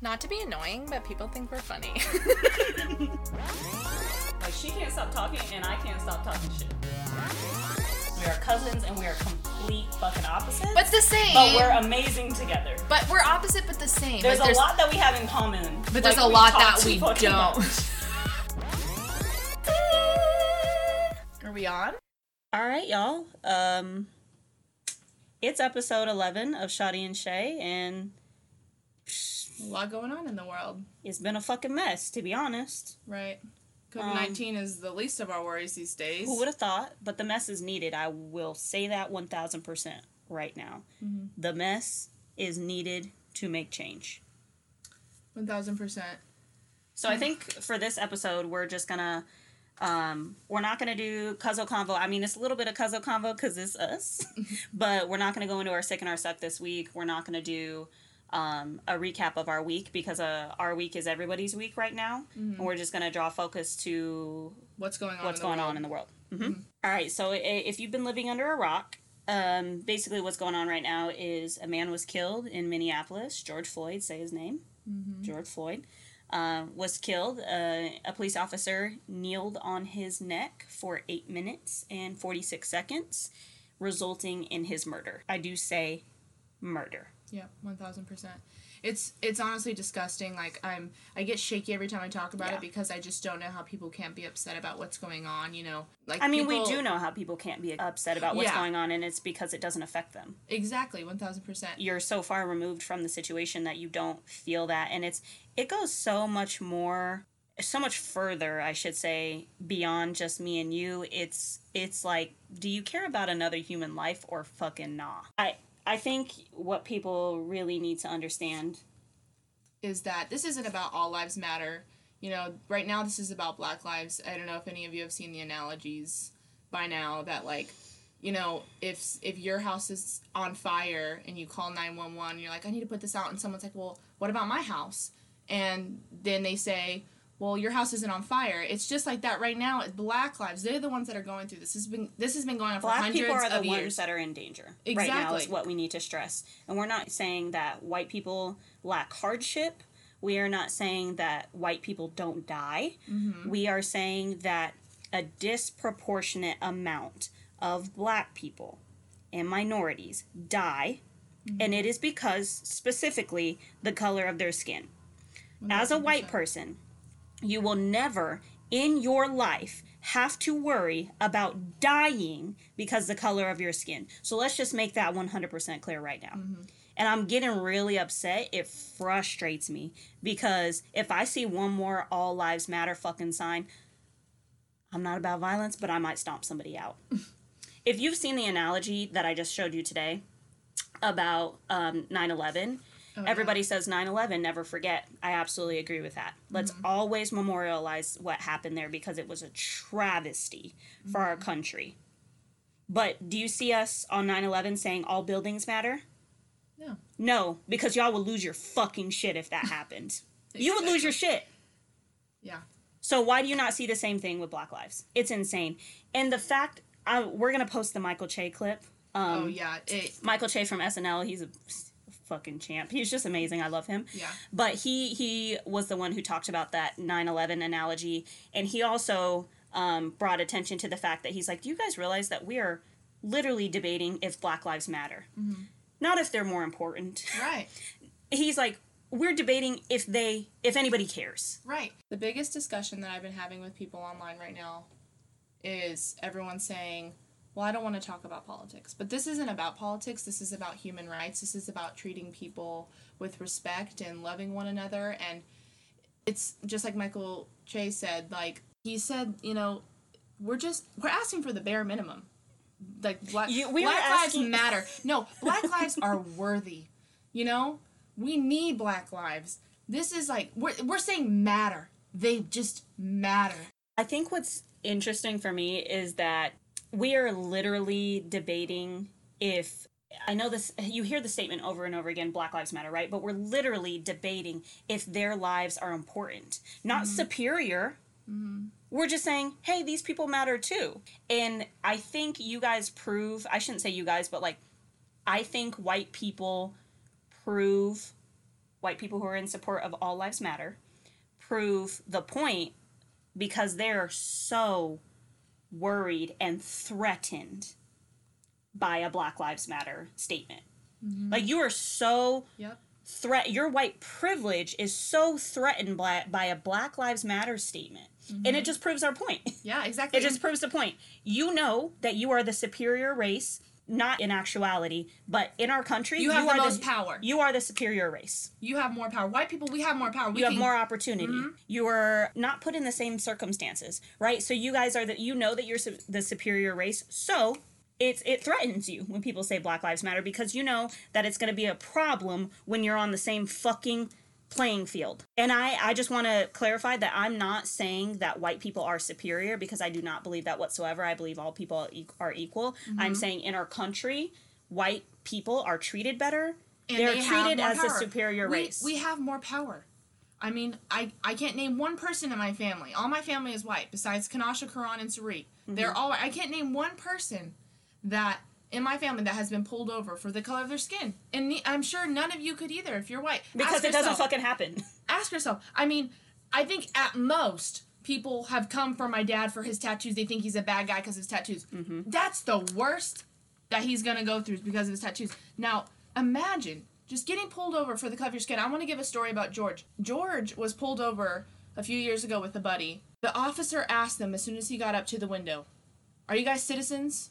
Not to be annoying, but people think we're funny. Like she can't stop talking and I can't stop talking shit. We are cousins and we are complete fucking opposites. but the same. but we're amazing together. But we're opposite, but the same. There's Like, a lot that we have in common. But there's Like, a lot that we don't. Are we on? All right, y'all. Um, it's episode 11 of Shawty and Shea, and A lot going on in the world, it's been a fucking mess, to be honest. right? COVID 19 is the least of our worries these days. Who would have thought? But the mess is needed. I will say that 1000% right now. Mm-hmm. The mess is needed to make change. 1000%. So I think for this episode, we're just gonna, um, we're not gonna do Cuzzo Convo. I mean, it's a little bit of Cuzzo Convo because it's us, but we're not gonna go into our sick and our suck this week. We're not gonna do um, a recap of our week because uh, our week is everybody's week right now, and we're just gonna draw focus to What's going on? what's in the going world? on in the world. hmm All right, so if you've been living under a rock, um, basically what's going on right now is a man was killed in Minneapolis. George Floyd, say his name. George Floyd uh, was killed. Uh, a police officer kneeled on his neck for eight minutes and 46 seconds, resulting in his murder. I do say murder. Yeah, one thousand percent. It's it's honestly disgusting. Like I'm, I get shaky every time I talk about Yeah. it because I just don't know how people can't be upset about what's going on. You know, like I mean, people- we do know how people can't be upset about what's Yeah. going on, and it's because it doesn't affect them. exactly one thousand percent. you're so far removed from the situation that you don't feel that and it's it goes so much more so much further i should say beyond just me and you it's it's like do you care about another human life or fucking nah i i think what people really need to understand Is that this isn't about all lives matter? You know, right now this is about Black lives. I don't know if any of you have seen the analogies by now that like. You know, if if your house is on fire and you call nine one one, you're like, I need to put this out, and someone's like, Well, what about my house? And then they say, well your house isn't on fire. It's just like that right now black lives. They're the ones that are going through this. This has been this has been going on for black hundreds people are the of ones years. that are in danger right now is Exactly. what we need to stress. And we're not saying that white people lack hardship. We are not saying that white people don't die. Mm-hmm. we are saying that a disproportionate amount of black people and minorities die. Mm-hmm. and it is because specifically the color of their skin. As a white 100%. person, you will never in your life have to worry about dying because the color of your skin. So let's just make that 100% clear right now. And I'm getting really upset. It frustrates me because if I see one more all lives matter fucking sign, I'm not about violence, but I might stomp somebody out. if you've seen the analogy that I just showed you today about um, 9/11, everybody says 9/11, never forget. I absolutely agree with that. Let's always memorialize what happened there because it was a travesty for our country. But do you see us on 9/11 saying all buildings matter? No. No, because y'all would lose your fucking shit if that happened. You would lose your shit. yeah So why do you not see the same thing with Black Lives? It's insane. And the fact I, we're gonna post the Michael Che clip. Um, oh yeah it Michael Che from SNL. He's a fucking champ. He's just amazing. I love him. Yeah. But he he was the one who talked about that 9/11 analogy, and he also um, brought attention to the fact that he's like, do you guys realize that we are literally debating if Black Lives Matter, not if they're more important. right He's like, we're debating if they if anybody cares. right the biggest discussion that i've been having with people online right now is everyone saying well i don't want to talk about politics but this isn't about politics this is about human rights this is about treating people with respect and loving one another and it's just like michael che said like he said you know we're just we're asking for the bare minimum. Like black, You- we black asking- lives matter. No black lives are worthy you know? We need black lives. This is like we're, we're saying matter. They just matter. I think what's interesting for me is that we are literally debating if I know this you hear the statement over and over again black lives matter right? But we're literally debating if their lives are important. Not mm-hmm. superior. Mm-hmm. We're just saying hey these people matter too. And I think you guys prove I shouldn't say you guys but like I think white people prove white people who are in support of all lives matter prove the point because they're so worried and threatened by a black lives matter statement. Mm-hmm. Like you are so Yep. threat your white privilege is so threatened by, by a black lives matter statement. And it mm-hmm. just proves our point. Yeah, exactly. it just proves the point. You know that you are the superior race not in actuality but in our country You have the are most power. you are the superior race you have more power. White people, we have more power. We you have more opportunity mm-hmm. you are not put in the same circumstances right so you guys are that you know that you're su- the superior race so it's it threatens you when people say black lives matter because you know that it's going to be a problem when you're on the same fucking playing field and i i just want to clarify that i'm not saying that white people are superior because i do not believe that whatsoever i believe all people are equal Mm-hmm. i'm saying in our country white people are treated better and they're they treated as a superior We- race We have more power. I mean, I, I can't name one person in my family. All my family is white, besides Kanasha, Karan, and Sariq. Mm-hmm. They're all. I can't name one person that in my family that has been pulled over for the color of their skin, and I'm sure none of you could either if you're white. because Ask it doesn't fucking happen ask yourself. I mean, I think at most people have come for my dad for his tattoos. They think he's a bad guy because of his tattoos. Mm-hmm. That's the worst that he's gonna go through because of his tattoos. Now, imagine just getting pulled over for the color of your skin. I want to give a story about George. George was pulled over a few years ago with a buddy. The officer asked them as soon as he got up to the window, "Are you guys citizens?"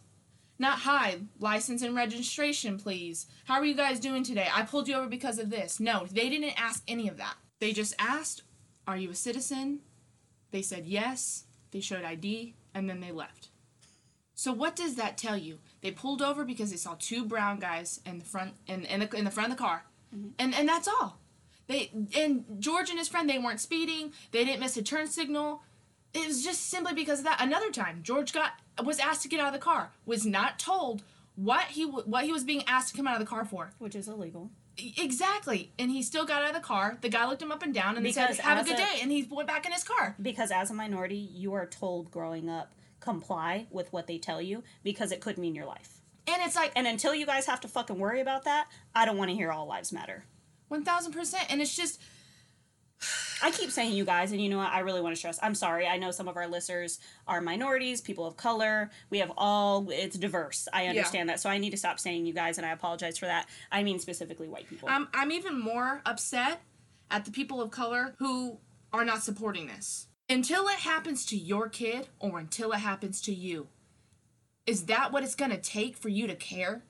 Not hi, license and registration, please. How are you guys doing today? I pulled you over because of this. No, they didn't ask any of that. They just asked, Are you a citizen? They said yes. They showed ID, and then they left. So what does that tell you? They pulled over because they saw two brown guys in the front in, in, the, in the front of the car. Mm-hmm. And and that's all. They and George and his friend they weren't speeding. They didn't miss a turn signal. It was just simply because of that. Another time, George got was asked to get out of the car. Was not told what he w- what he was being asked to come out of the car for. which is illegal Exactly, and he still got out of the car. The guy looked him up and down, and they Because said, "Have a good a- day," and he went back in his car. because as a minority you are told growing up comply with what they tell you because it could mean your life And it's like and until you guys have to fucking worry about that i don't want to hear all lives matter one thousand percent, and it's just I keep saying you guys, and you know what? I really want to stress. I'm sorry. I know some of our listeners are minorities, people of color. We have all, it's diverse. I understand that. So I need to stop saying you guys, and I apologize for that. I mean specifically white people. I'm I'm even more upset at the people of color who are not supporting this. Until it happens to your kid or until it happens to you. Is that what it's gonna take for you to care?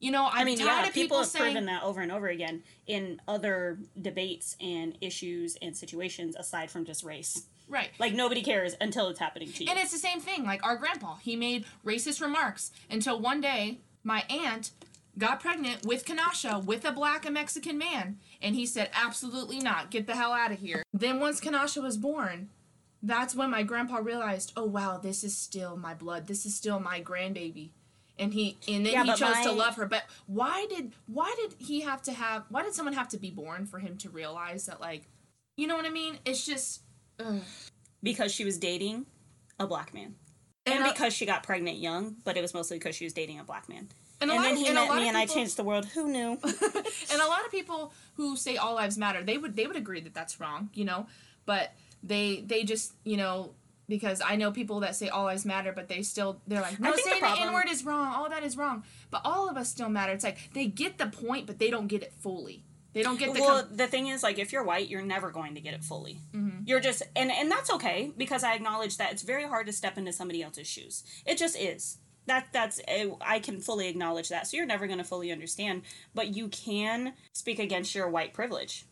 You know, I'm I mean, yeah, of people people have saying proven that over and over again in other debates and issues and situations aside from just race. right. Like nobody cares until it's happening to you. And it's the same thing. Like our grandpa, he made racist remarks until one day my aunt got pregnant with Kanasha with a black and Mexican man, and he said, "Absolutely not. Get the hell out of here." Then once Kanasha was born, that's when my grandpa realized, "Oh wow, this is still my blood. This is still my grandbaby." And he and then Yeah, he chose to love her. But why did why did he have to have why did someone have to be born for him to realize that like you know what I mean? It's just ugh. because she was dating a black man. And, And a- because she got pregnant young, but it was mostly because she was dating a black man. And And, then of- he and met me of and I changed the world. Who knew? and a lot of people who say all lives matter they would they would agree that that's wrong you know but they they just you know because I know people that say all lives matter, but they still they're like, no, the saying the, problem- N word is wrong. All that is wrong. But all of us still matter. It's like they get the point, but they don't get it fully. They don't get the. well, com- the thing is, like, if you're white, you're never going to get it fully. Mm-hmm. You're just, and and that's okay because I acknowledge that it's very hard to step into somebody else's shoes. It just is. That that's eh, I can fully acknowledge that. So you're never going to fully understand, but you can speak against your white privilege.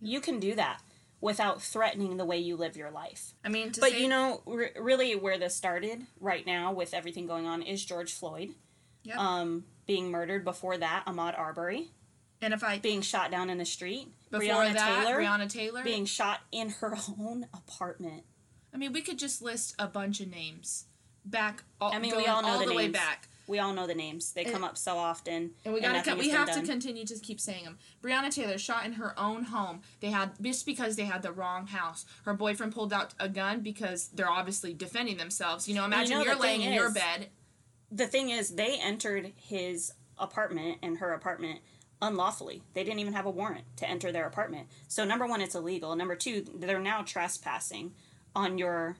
You can do that without threatening the way you live your life. I mean, to But say, you know, r- really, where this started right now with everything going on is George Floyd Yep. um, being murdered. Before that, Ahmaud Arbery and if I being shot down in the street. before Breonna that, Taylor Breonna Taylor. being shot in her own apartment. I mean, we could just list a bunch of names back. All, I mean, we all know all the, the, way back. We all know the names. They come eh, up so often, And we gotta, nothing co- we have done. to continue to keep saying them. Breonna Taylor shot in her own home. They had just because they had the wrong house. Her boyfriend pulled out a gun because they're obviously defending themselves. You know, imagine know, you are laying in your bed. the thing is, they entered his apartment and her apartment unlawfully. They didn't even have a warrant to enter their apartment. So number one, it's illegal. Number two, they're now trespassing on your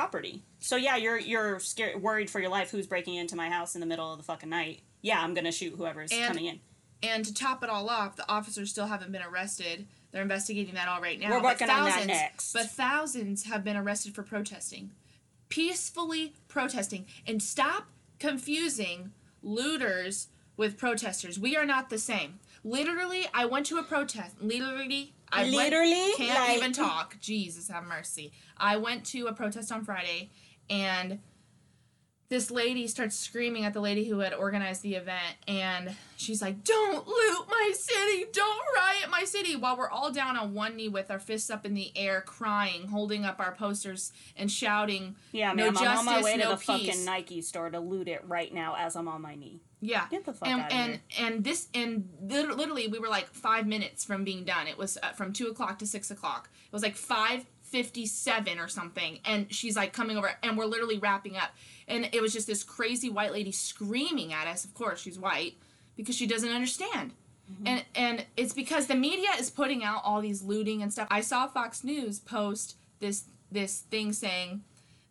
property. So yeah, you're you're scared, worried for your life. Who's breaking into my house in the middle of the fucking night? Yeah, I'm gonna shoot whoever's And- coming in. And to top it all off, the officers still haven't been arrested. They're investigating that all right now. We're working on that thousands- next. But thousands have been arrested for protesting, peacefully protesting, and stop confusing looters with protesters. We are not the same. Literally, I went to a protest. Literally, I went- Literally, can't like- even talk. Jesus have mercy. I went to a protest on Friday, and this lady starts screaming at the lady who had organized the event and she's like don't loot my city don't riot my city while we're all down on one knee with our fists up in the air crying holding up our posters and shouting Yeah, no man, I'm on my way to the peace. fucking Nike store to loot it right now as I'm on my knee. Yeah. Get the fuck and out of and here. and this and literally we were like five minutes from being done. It was uh, from two o'clock to six o'clock. It was like five 57 or something. And she's like coming over and we're literally wrapping up. And it was just this crazy white lady screaming at us. Of course she's white because she doesn't understand. Mm-hmm. and and it's because the media is putting out all these looting and stuff. I saw fox news post this this thing saying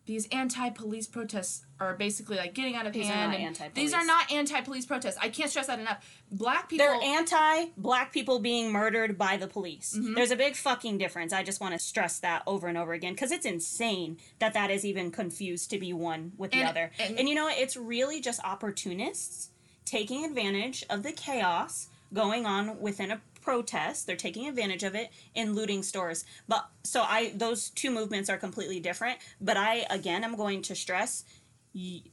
these anti-police protests are basically like getting out of These are hand not anti-police. these are not anti-police protests i can't stress that enough black people They're anti black people being murdered by the police. Mm-hmm. There's a big fucking difference. I just want to stress that over and over again because it's insane that that is even confused to be one with the And- other. and- And, you know? It's really just opportunists taking advantage of the chaos going on within a protest. They're taking advantage of it in looting stores. But so I those two movements are completely different. But I again I'm going to stress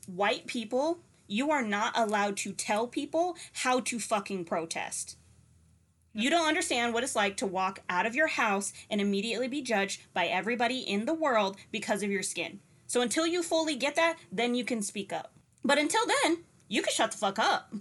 white people, you are not allowed to tell people how to fucking protest. You don't understand what it's like to walk out of your house and immediately be judged by everybody in the world because of your skin. So until you fully get that, then you can speak up. But until then, you can shut the fuck up.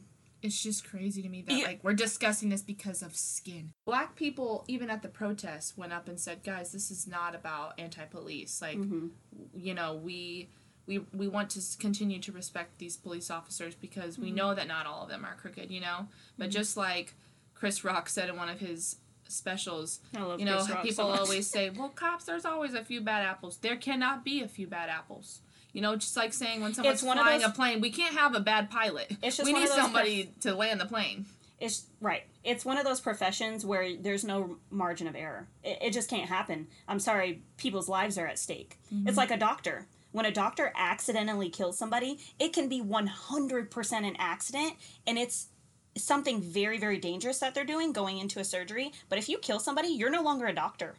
It's just crazy to me that Yeah. like we're discussing this because of skin black people even at the protest went up and said guys this is not about anti-police like Mm-hmm. you know we we we want to continue to respect these police officers because Mm-hmm. we know that not all of them are crooked you know but just like chris rock said in one of his specials you know so people much. always say well cops there's always a few bad apples there cannot be a few bad apples you know, just like saying when someone's one of flying those- a plane, we can't have a bad pilot. It's just we need somebody to land the plane. It's right. It's one of those professions where there's no margin of error. It, it just can't happen. I'm sorry, people's lives are at stake. It's mm-hmm. like a doctor. When a doctor accidentally kills somebody, it can be 100% an accident and it's something very, very dangerous that they're doing going into a surgery. But if you kill somebody, you're no longer a doctor.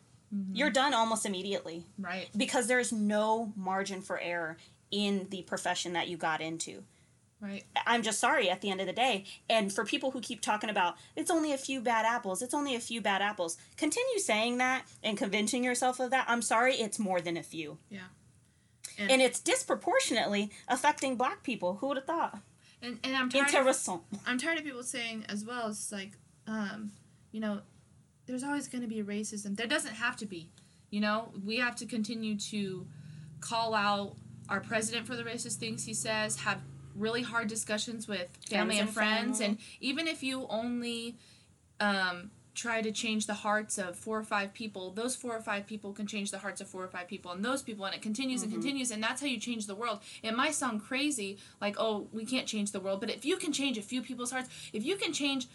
You're done almost immediately Right. because there's no margin for error in the profession that you got into. Right. I'm just sorry at the end of the day. And for people who keep talking about it's only a few bad apples, it's only a few bad apples, continue saying that and convincing yourself of that. I'm sorry, it's more than a few. Yeah. And it's disproportionately affecting black people. Who would have thought? And and I'm tired. Of, I'm tired of people saying as well. It's like, um, you know, there's always going to be racism. There doesn't have to be. You know, we have to continue to call out our president for the racist things he says. Have really hard discussions with family and and friends, family. and even if you only um, try to change the hearts of four or five people, those four or five people can change the hearts of four or five people, and those people, and it continues and continues, and that's how you change the world. It might sound crazy, like, oh, we can't change the world, but if you can change a few people's hearts, if you can change,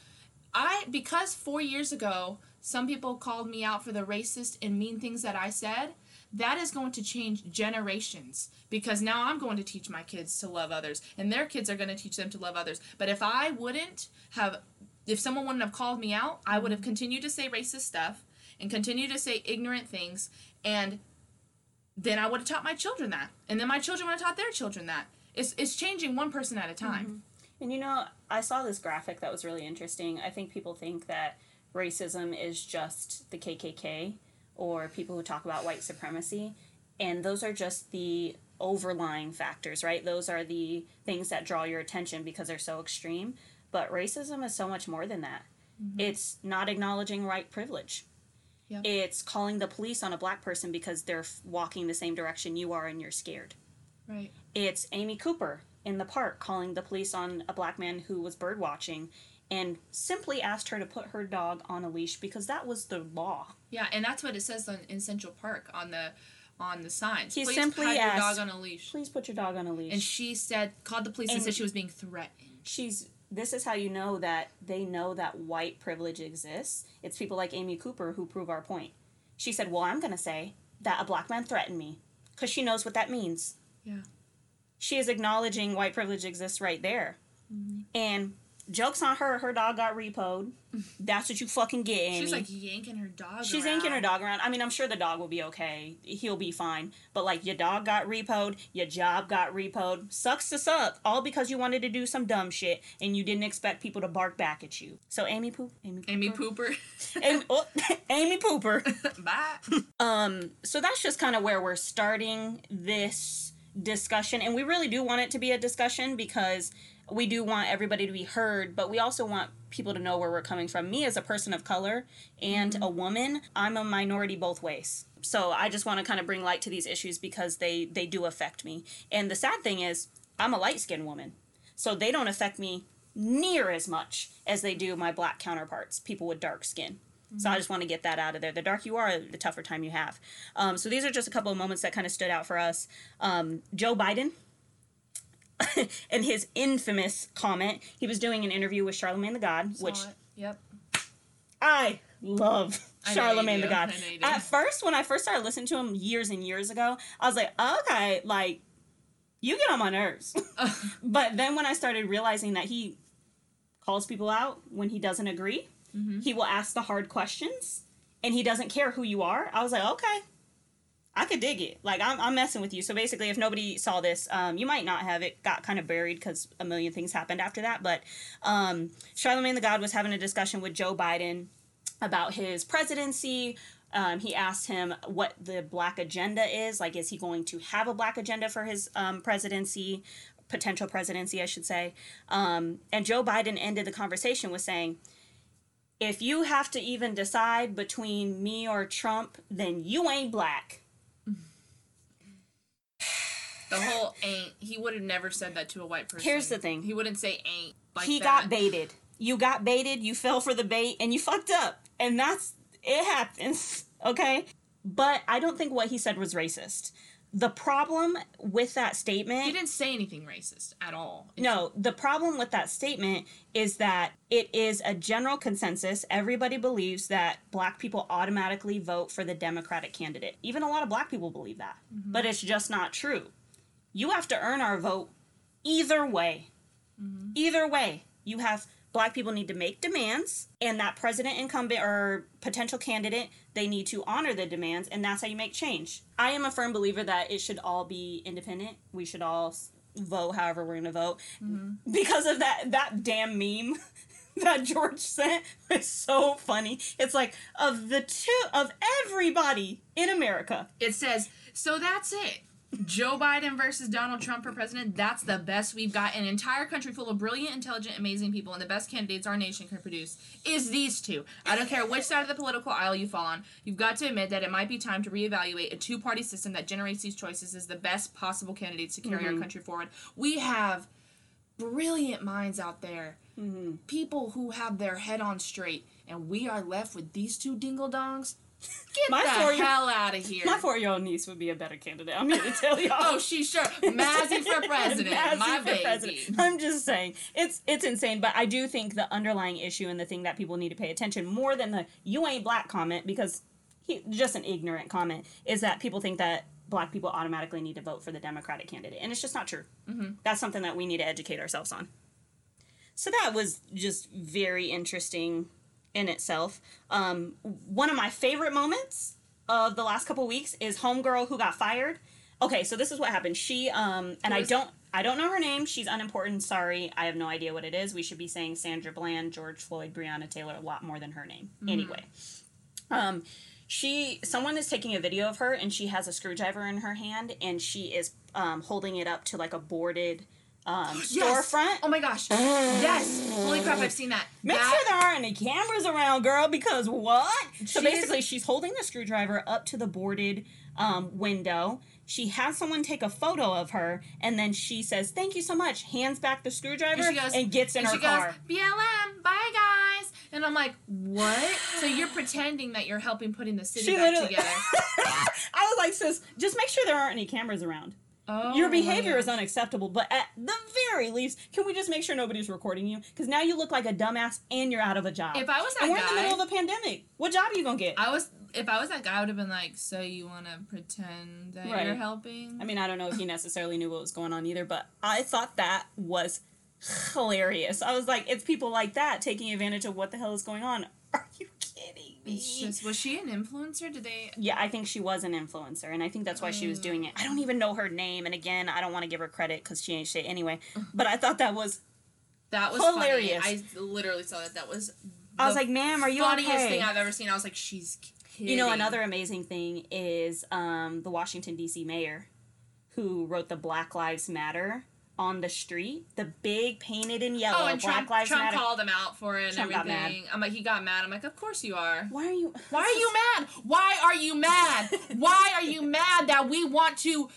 I, because four years ago, some people called me out for the racist and mean things that I said. That is going to change generations because now I'm going to teach my kids to love others, and their kids are going to teach them to love others. But if I wouldn't have if someone wouldn't have called me out, I would have continued to say racist stuff and continue to say ignorant things, and then I would have taught my children that, and then my children would have taught their children that. It's it's changing one person at a time. Mm-hmm. And you know, I saw this graphic that was really interesting. I think people think that racism is just the KKK or people who talk about white supremacy. And those are just the overlying factors, right? Those are the things that draw your attention because they're so extreme. But racism is so much more than that. Mm-hmm. It's not acknowledging white privilege. Yep. It's calling the police on a black person because they're f- walking the same direction you are and you're scared. Right. It's Amy Cooper in the park calling the police on a black man who was bird watching and simply asked her to put her dog on a leash because that was the law. Yeah, and that's what it says on, in Central Park on the on the signs. He Please simply put your dog on a leash. Please put your dog on a leash. And she said, called the police and, And- said she was being threatened. she's this is how you know that they know that white privilege exists. It's people like Amy Cooper who prove our point. She said, "Well, I'm going to say that a black man threatened me cuz she knows what that means." Yeah. She is acknowledging white privilege exists right there. Mm-hmm. And jokes on her, her dog got repoed. That's what you fucking get, Amy. She's like yanking her dog. She's around. yanking her dog around. I mean, I'm sure the dog will be okay. He'll be fine. But like, your dog got repoed, your job got repoed. Sucks to suck. All because you wanted to do some dumb shit and you didn't expect people to bark back at you. So Amy Poop, Amy Pooper, Amy Pooper. Amy, oh, Amy Pooper. Bye. Um, so that's just kind of where we're starting this discussion, and we really do want it to be a discussion because we do want everybody to be heard, but we also want people to know where we're coming from. Me as a person of color and a woman, I'm a minority both ways. So I just want to kind of bring light to these issues because they they do affect me. And the sad thing is, I'm a light-skinned woman. So they don't affect me near as much as they do my black counterparts, people with dark skin. So I just want to get that out of there. The dark you are, the tougher time you have. Um, so these are just a couple of moments that kind of stood out for us. Um, Joe Biden and his infamous comment. He was doing an interview with Charlamagne the God, which it. Yep. I love Charlamagne the. God. I know you do. At first, when I first started listening to him years and years ago, I was like, okay, like you get on my nerves. but then when I started realizing that he calls people out when he doesn't agree, Mm-hmm. he will ask the hard questions, and he doesn't care who you are. I was like, okay. I could dig it. Like I'm, I'm messing with you. So basically, if nobody saw this, um, you might not have it. Got kind of buried because a million things happened after that. But um, Charlamagne the God was having a discussion with Joe Biden about his presidency. Um, he asked him what the black agenda is. Like, is he going to have a black agenda for his um, presidency, potential presidency, I should say? Um, and Joe Biden ended the conversation with saying, if you have to even decide between me or Trump, then you ain't black. The whole ain't. He would have never said that to a white person. Here's the thing. He wouldn't say ain't. Like he that. got baited. You got baited, you fell for the bait, and you fucked up. And that's it happens, okay? But I don't think what he said was racist. The problem with that statement He didn't say anything racist at all. No, the problem with that statement is that it is a general consensus. Everybody believes that black people automatically vote for the Democratic candidate. Even a lot of black people believe that. Mm-hmm. But it's just not true. You have to earn our vote either way. Mm-hmm. Either way. You have black people need to make demands and that president incumbent or potential candidate they need to honor the demands and that's how you make change i am a firm believer that it should all be independent we should all vote however we're going to vote mm-hmm. because of that that damn meme that george sent was so funny it's like of the two of everybody in america It says, so that's it. Joe Biden versus Donald Trump for president, that's the best we've got. An entire country full of brilliant, intelligent, amazing people, and the best candidates our nation can produce is these two. I don't care which side of the political aisle you fall on, you've got to admit that it might be time to reevaluate a two party system that generates these choices as the best possible candidates to carry our mm-hmm. country forward. We have brilliant minds out there, mm-hmm. people who have their head on straight, and we are left with these two dingle dongs. Get My the hell out of here. my four-year-old niece would be a better candidate i'm here to tell y'all Oh, she's sure. Mazzy for president. Mazzy my for baby. president. I'm just saying it's it's insane, but I do think the underlying issue and the thing that people need to pay attention more than the "you ain't black" comment because he just an ignorant comment is that people think that black people automatically need to vote for the Democratic candidate, and it's just not true. Mm-hmm. That's something that we need to educate ourselves on. So that was just very interesting in itself. Um, one of my favorite moments of the last couple weeks is homegirl who got fired. Okay, so this is what happened. She um and I don't I don't know her name. She's unimportant. Sorry, I have no idea what it is. We should be saying Sandra Bland, George Floyd, Breonna Taylor a lot more than her name. Anyway, um, she someone is taking a video of her and she has a screwdriver in her hand and she is um, holding it up to like a boarded um, Yes! storefront. Oh my gosh. yes. Holy crap, I've seen that. Make That- sure there aren't any cameras around, girl, because what? So basically, she's holding the screwdriver up to the boarded um, window. She has someone take a photo of her, and then she says, "Thank you so much." Hands back the screwdriver And she goes- and gets in and her she car. goes, BLM, bye guys. And I'm like, what? So you're pretending that you're helping putting the city She back together. I was like, "Sis, just make sure there aren't any cameras around." Oh, Your behavior is unacceptable, but at the very least, can we just make sure nobody's recording you? Because now you look like a dumbass and you're out of a job. If I was that and we're in the middle of a pandemic. What job are you gonna get? I was if I was that guy, I would have been like, so you want to pretend that Right. you're helping? I mean, I don't know if he necessarily knew what was going on either, but I thought that was hilarious. I was like, it's people like that taking advantage of what the hell is going on. Are you kidding? It's just was she an influencer? Did they? yeah, I think she was an influencer, and I think that's why she was doing it. I don't even know her name, and again, I don't want to give her credit because she ain't shit anyway. But I thought that was. That was Hilarious. Funny. I literally saw that. That was. I was like, ma'am, are you funniest okay? thing I've ever seen. I was like, she's. Kidding. You know, another amazing thing is um, the Washington D.C. mayor, who wrote the Black Lives Matter on the street, the big painted in yellow Oh, and Black Trump, Lives Trump Matter. called him out for it and Trump got everything. I'm like, he got mad. I'm like, of course you are. Why are you? Why are you mad? Why are you mad? Why are you mad that we want to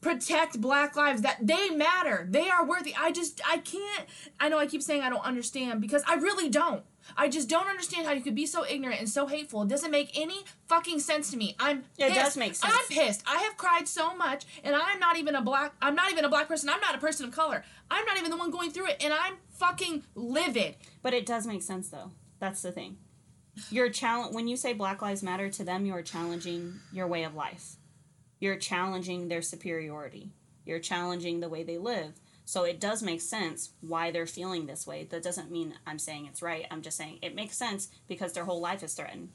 protect black lives that they matter. They are worthy. I just I can't I know I keep saying I don't understand because I really don't. I just don't understand how you could be so ignorant and so hateful. It doesn't make any fucking sense to me. I'm It pissed. does make sense. I'm pissed. I have cried so much and I'm not even a black I'm not even a black person. I'm not a person of color. I'm not even the one going through it and I'm fucking livid. But it does make sense though. That's the thing. You're challenge when you say Black Lives Matter to them, you're challenging your way of life. You're challenging their superiority. You're challenging the way they live. So it does make sense why they're feeling this way. That doesn't mean I'm saying it's right. I'm just saying it makes sense because their whole life is threatened.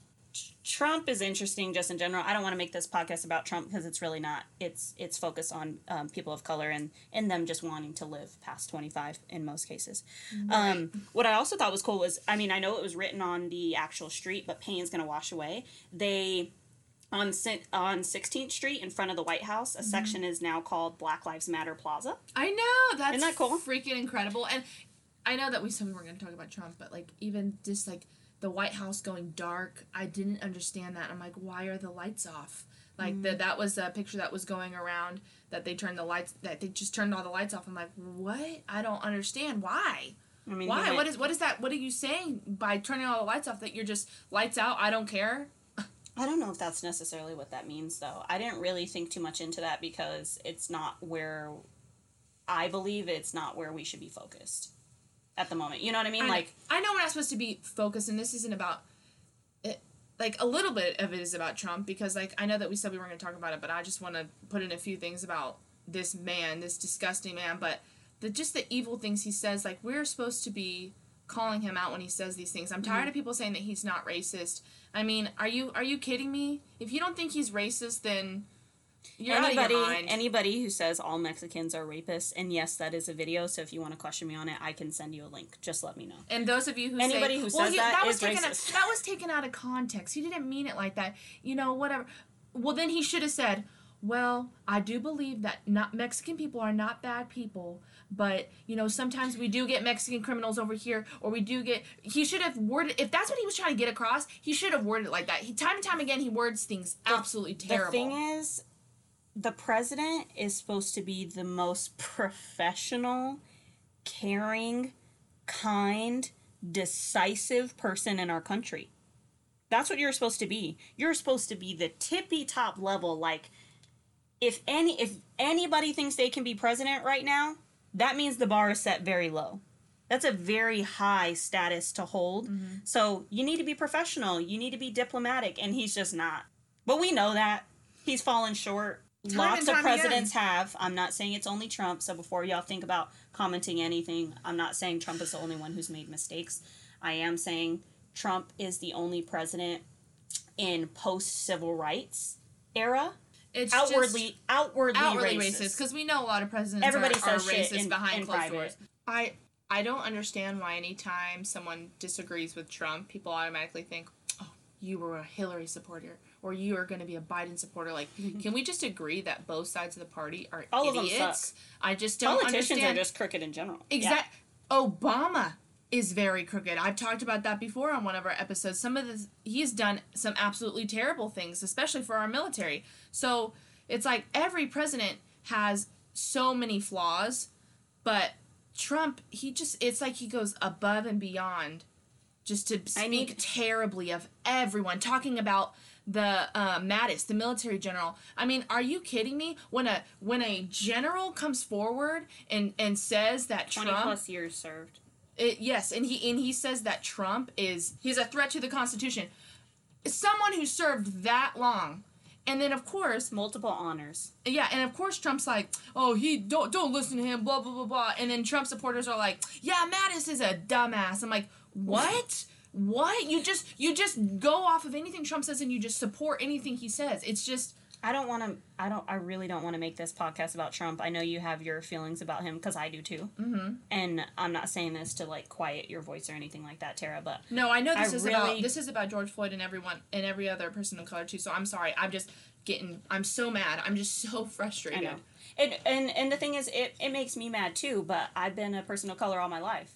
Trump is interesting just in general. I don't want to make this podcast about Trump because it's really not. It's it's focused on um, people of color and and them just wanting to live past 25 in most cases. Um, what I also thought was cool was, I mean, I know it was written on the actual street, but pain's gonna wash away. They on on 16th Street in front of the White House, a section is now called Black Lives Matter Plaza. I know that's Isn't that cool? freaking incredible. And I know that we said we weren't going to talk about Trump, but like even just like the White House going dark, I didn't understand that. I'm like, why are the lights off? Like Mm. that that was a picture that was going around that they turned the lights that they just turned all the lights off. I'm like, what? I don't understand why. I mean, Why? What is what is that? What are you saying by turning all the lights off? That you're just lights out. I don't care. I don't know if that's necessarily what that means, though. I didn't really think too much into that because it's not where I believe it's not where we should be focused at the moment. You know what I mean? I like, I know we're not supposed to be focused, and this isn't about it. Like a little bit of it is about Trump because, like, I know that we said we weren't going to talk about it, but I just want to put in a few things about this man, this disgusting man. But the just the evil things he says, like we're supposed to be calling him out when he says these things. I'm Mm-hmm. tired of people saying that he's not racist. I mean, are you are you kidding me? If you don't think he's racist, then you're anybody out of your mind. anybody who says all Mexicans are rapists, and yes, that is a video. So if you want to question me on it, I can send you a link. Just let me know. And those of you who Anybody say, who well, says he- that was taken out, that was taken out of context. He didn't mean it like that. You know, whatever. Well, then he should have said, "Well, I do believe that not Mexican people are not bad people, but you know, sometimes we do get Mexican criminals over here, or we do get." He should have worded. If that's what he was trying to get across, he should have worded it like that. He time and time again he words things absolutely terrible. The thing is, the president is supposed to be the most professional, caring, kind, decisive person in our country. That's what you're supposed to be. You're supposed to be the tippy top level. Like, if any if anybody thinks they can be president right now, that means the bar is set very low. That's a very high status to hold. Mm-hmm. So you need to be professional. You need to be diplomatic, and he's just not. But we know that he's fallen short. Time Lots of time again. presidents have. I'm not saying it's only Trump. So before y'all think about commenting anything, I'm not saying Trump is the only one who's made mistakes. I am saying Trump is the only president in post civil rights era it's outwardly outwardly, outwardly racist. because we know a lot of presidents Everybody are, are racist in- behind in closed private. doors. I I don't understand why anytime someone disagrees with Trump, people automatically think, oh, you were a Hillary supporter or you are going to be a Biden supporter. Like, Mm-hmm. can we just agree that both sides of the party are All of them idiots? I just don't Politicians understand. are just crooked in general. Yeah. Obama is very crooked. I've talked about that before on one of our episodes. Some of the he's done some absolutely terrible things, especially for our military. So it's like every president has so many flaws, but Trump, he just it's like he goes above and beyond just to speak need- terribly of everyone, talking about the uh, Mattis, the military general. I mean, are you kidding me? When a when a general comes forward and and says that Twenty Trump, plus years served. It, yes, and he and he says that Trump is he's a threat to the Constitution. Someone who served that long, and then of course, Multiple honors. yeah, and of course Trump's like, oh he don't don't listen to him, blah blah blah blah, and then Trump supporters are like, yeah, Mattis is a dumbass. I'm like, what? What? You just you just go off of anything Trump says and you just support anything he says. It's just I don't want to. I don't. I really don't want to make this podcast about Trump. I know you have your feelings about him because I do too. Mm-hmm. And I'm not saying this to like quiet your voice or anything like that, Tara. But no. I know this I is about this is about George Floyd and everyone and every other person of color too. So I'm sorry. I'm just getting. I'm so mad. I'm just so frustrated. And and and the thing is, it it makes me mad too. But I've been a person of color all my life.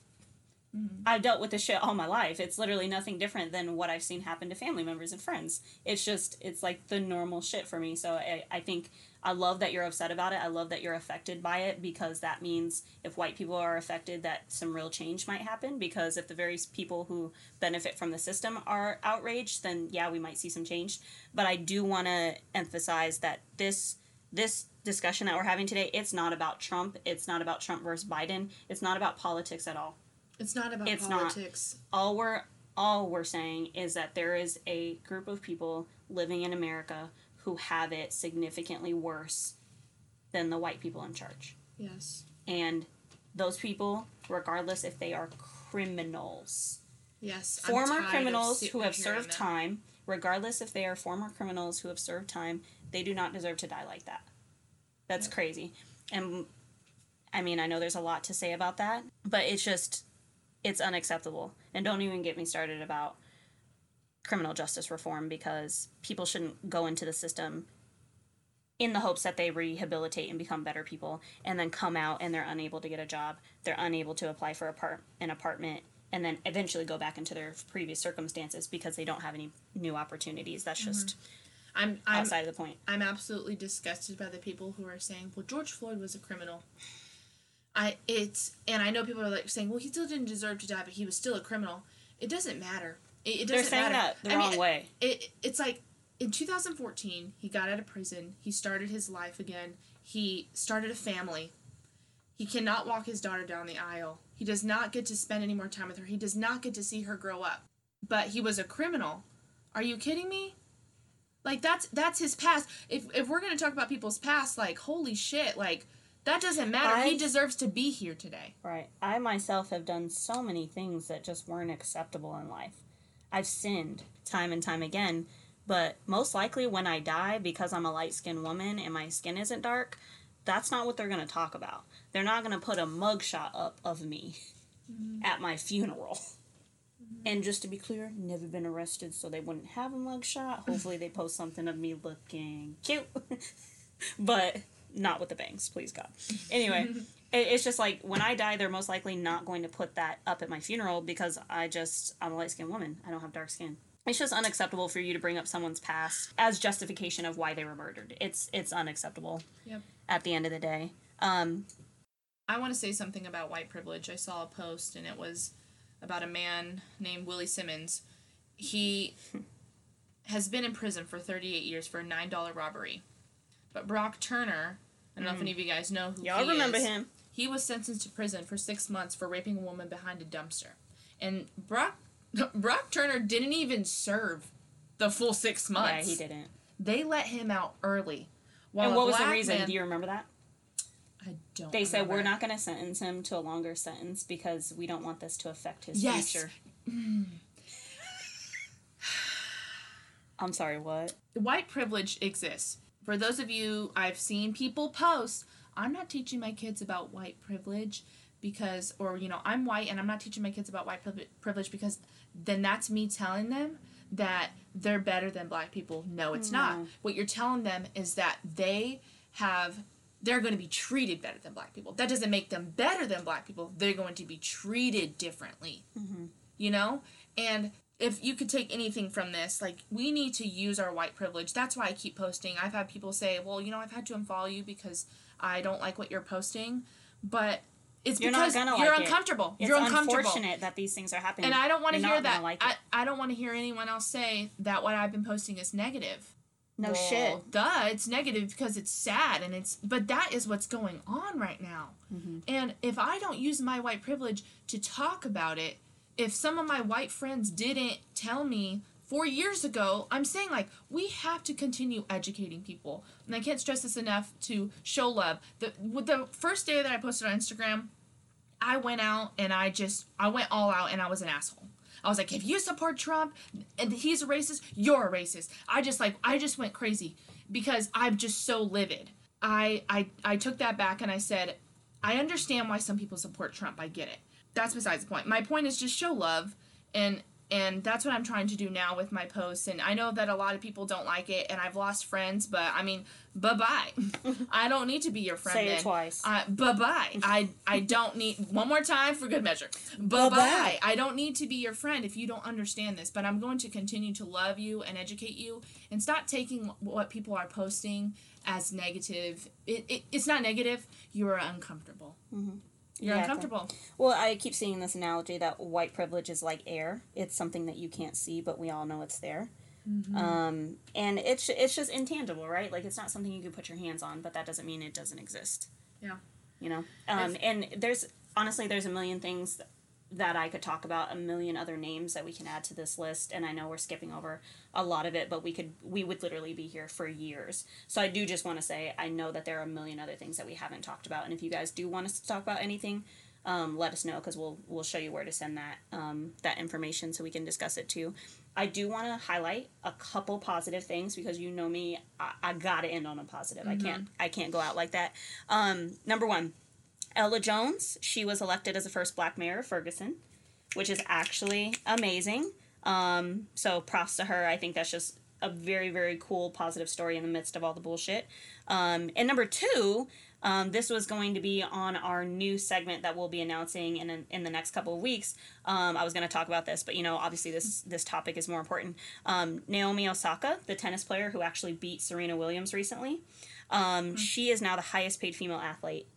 Mm-hmm. I've dealt with this shit all my life. It's literally nothing different than what I've seen happen to family members and friends. It's just, it's like the normal shit for me. So I, I think I love that you're upset about it. I love that you're affected by it because that means if white people are affected, that some real change might happen. Because if the very people who benefit from the system are outraged, then yeah, we might see some change. But I do want to emphasize that this this discussion that we're having today, it's not about Trump. It's not about Trump versus Biden. It's not about politics at all It's not about It's not. politics. all we're all we're saying is that there is a group of people living in America who have it significantly worse than the white people in charge. Yes. And those people, regardless if they are criminals, Yes. Former criminals who have served that. time, regardless if they are former criminals who have served time, they do not deserve to die like that. That's crazy. And I mean, I know there's a lot to say about that, but it's just it's unacceptable. And don't even get me started about criminal justice reform because people shouldn't go into the system in the hopes that they rehabilitate and become better people and then come out and they're unable to get a job they're unable to apply for a part an apartment and then eventually go back into their previous circumstances because they don't have any new opportunities that's mm-hmm. just I'm I'm outside of the point I'm absolutely disgusted by the people who are saying, "Well, George Floyd was a criminal." I it's and I know people are like saying, "Well, he still didn't deserve to die, but he was still a criminal." It doesn't matter. It, it doesn't they're saying matter. that the I mean, wrong way It it's like in 2014, he got out of prison. He started his life again. He started a family. He cannot walk his daughter down the aisle. He does not get to spend any more time with her. He does not get to see her grow up. But he was a criminal. Are you kidding me? Like that's that's his past. If if we're gonna talk about people's past, like holy shit, like that doesn't matter. he deserves to be here today. Right. I myself have done so many things that just weren't acceptable in life. I've sinned time and time again, but most likely when I die, because I'm a light skinned woman and my skin isn't dark, that's not what they're going to talk about. They're not going to put a mugshot up of me mm-hmm. at my funeral. Mm-hmm. And just to be clear, never been arrested, so they wouldn't have a mugshot. Hopefully, they post something of me looking cute. but not with the bangs, please God. Anyway, it's just like when I die, they're most likely not going to put that up at my funeral because I just I'm a light skinned woman. I don't have dark skin. It's just unacceptable for you to bring up someone's past as justification of why they were murdered. It's it's unacceptable. Yep. At the end of the day, um, I want to say something about white privilege. I saw a post and it was about a man named Willie Simmons. He has been in prison for 38 years for a $9 robbery. But Brock Turner, I don't know if any of you guys know who Mm. y'all he remember is. him? He was sentenced to prison for six months for raping a woman behind a dumpster. And Brock, Brock Turner didn't even serve the full six months. Yeah, he didn't. They let him out early. While and what was the reason? man- Do you remember that? I don't. They said we're not going to sentence him to a longer sentence because we don't want this to affect his Yes. future. I'm sorry, what? white privilege exists. For those of you I've seen people post, I'm not teaching my kids about white privilege because or you know, I'm white and I'm not teaching my kids about white privilege because then that's me telling them that they're better than black people. No, it's not. What you're telling them is that they have they're going to be treated better than black people. That doesn't make them better than black people. They're going to be treated differently. Mm-hmm. You know? And if you could take anything from this, like we need to use our white privilege. That's why I keep posting. I've had people say, "Well, you know, I've had to unfollow you because I don't like what you're posting." But it's You're because you're like it. uncomfortable. It's you're uncomfortable. unfortunate that these things are happening. And I don't want to hear that. like I. I don't want to hear anyone else say that what I've been posting is negative. no Well, shit. Duh, it's negative because it's sad and it's but that is what's going on right now. Mm-hmm. And if I don't use my white privilege to talk about it, if some of my white friends didn't tell me four years ago, I'm saying like we have to continue educating people. And I can't stress this enough to show love. The with the first day that I posted on Instagram, I went out and I just I went all out and I was an asshole. I was like, if you support Trump and he's a racist, you're a racist. I just like I just went crazy because I'm just so livid. I I I took that back and I said, I understand why some people support Trump. I get it. That's besides the point. My point is just show love and and that's what I'm trying to do now with my posts. And I know that a lot of people don't like it, and I've lost friends. But I mean, bye bye. I don't need to be your friend. Say it then. twice. Uh, bye bye. I I don't need one more time for good measure. Bye Bye-bye. bye. I don't need to be your friend if you don't understand this. But I'm going to continue to love you and educate you, and stop taking what people are posting as negative. It, it it's not negative. You are uncomfortable. You're Yeah, uncomfortable. Well, I keep seeing this analogy that white privilege is like air. It's something that you can't see, but we all know it's there. Mm-hmm. Um, and it's it's just intangible, right? Like it's not something you can put your hands on, but that doesn't mean it doesn't exist. Yeah. You know. Um, and there's honestly there's a million things that I could talk about, a million other names that we can add to this list, and I know we're skipping over a lot of it, but we could we would literally be here for years. So I do just want to say I know that there are a million other things that we haven't talked about, and if you guys do want us to talk about anything, um, let us know because we'll we'll show you where to send that um, that information so we can discuss it too. I do want to highlight a couple positive things because you know me, I, I gotta end on a positive. I can't I can't go out like that. Um, number one, Ella Jones. She was elected as the first Black mayor of Ferguson, which is actually amazing. Um, so props to her. I think that's just a very very cool positive story in the midst of all the bullshit. Um, and number two, um, this was going to be on our new segment that we'll be announcing in in the next couple of weeks. Um, I was going to talk about this, but you know, obviously this this topic is more important. Um, Naomi Osaka, the tennis player who actually beat Serena Williams recently, um, she is now the highest paid female athlete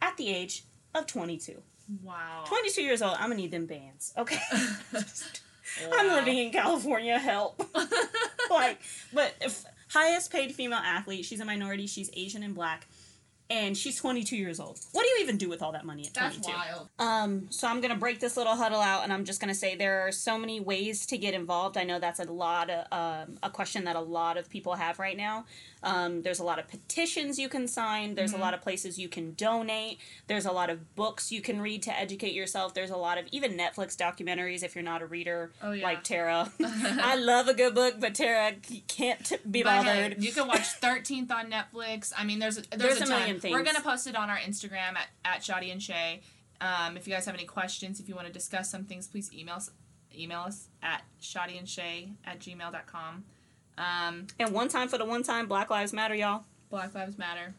at the age of 22. Wow. 22 years old. I'm gonna need them bands. Okay. I'm living in California. Help. like, but if highest paid female athlete, she's a minority. She's Asian and black, and she's 22 years old. What do you even do with all that money at 22? That's 22? wild. Um, so I'm gonna break this little huddle out, and I'm just gonna say there are so many ways to get involved. I know that's a lot of um, a question that a lot of people have right now. Um, there's a lot of petitions you can sign. There's Mm-hmm. a lot of places you can donate. There's a lot of books you can read to educate yourself. There's a lot of even Netflix documentaries if you're not a reader Oh, yeah. like Tara. I love a good book, but Tara can't t- be But hey, bothered. you can watch Thirteenth on Netflix. I mean, there's there's, There's a, a ton. Million things. We're gonna post it on our Instagram at at Shawty and Shea. Um, if you guys have any questions, if you want to discuss some things, please email us. Email us at shawtyandshea at gmail.com. Um, and one time for the one time, Black Lives Matter, y'all. Black Lives Matter.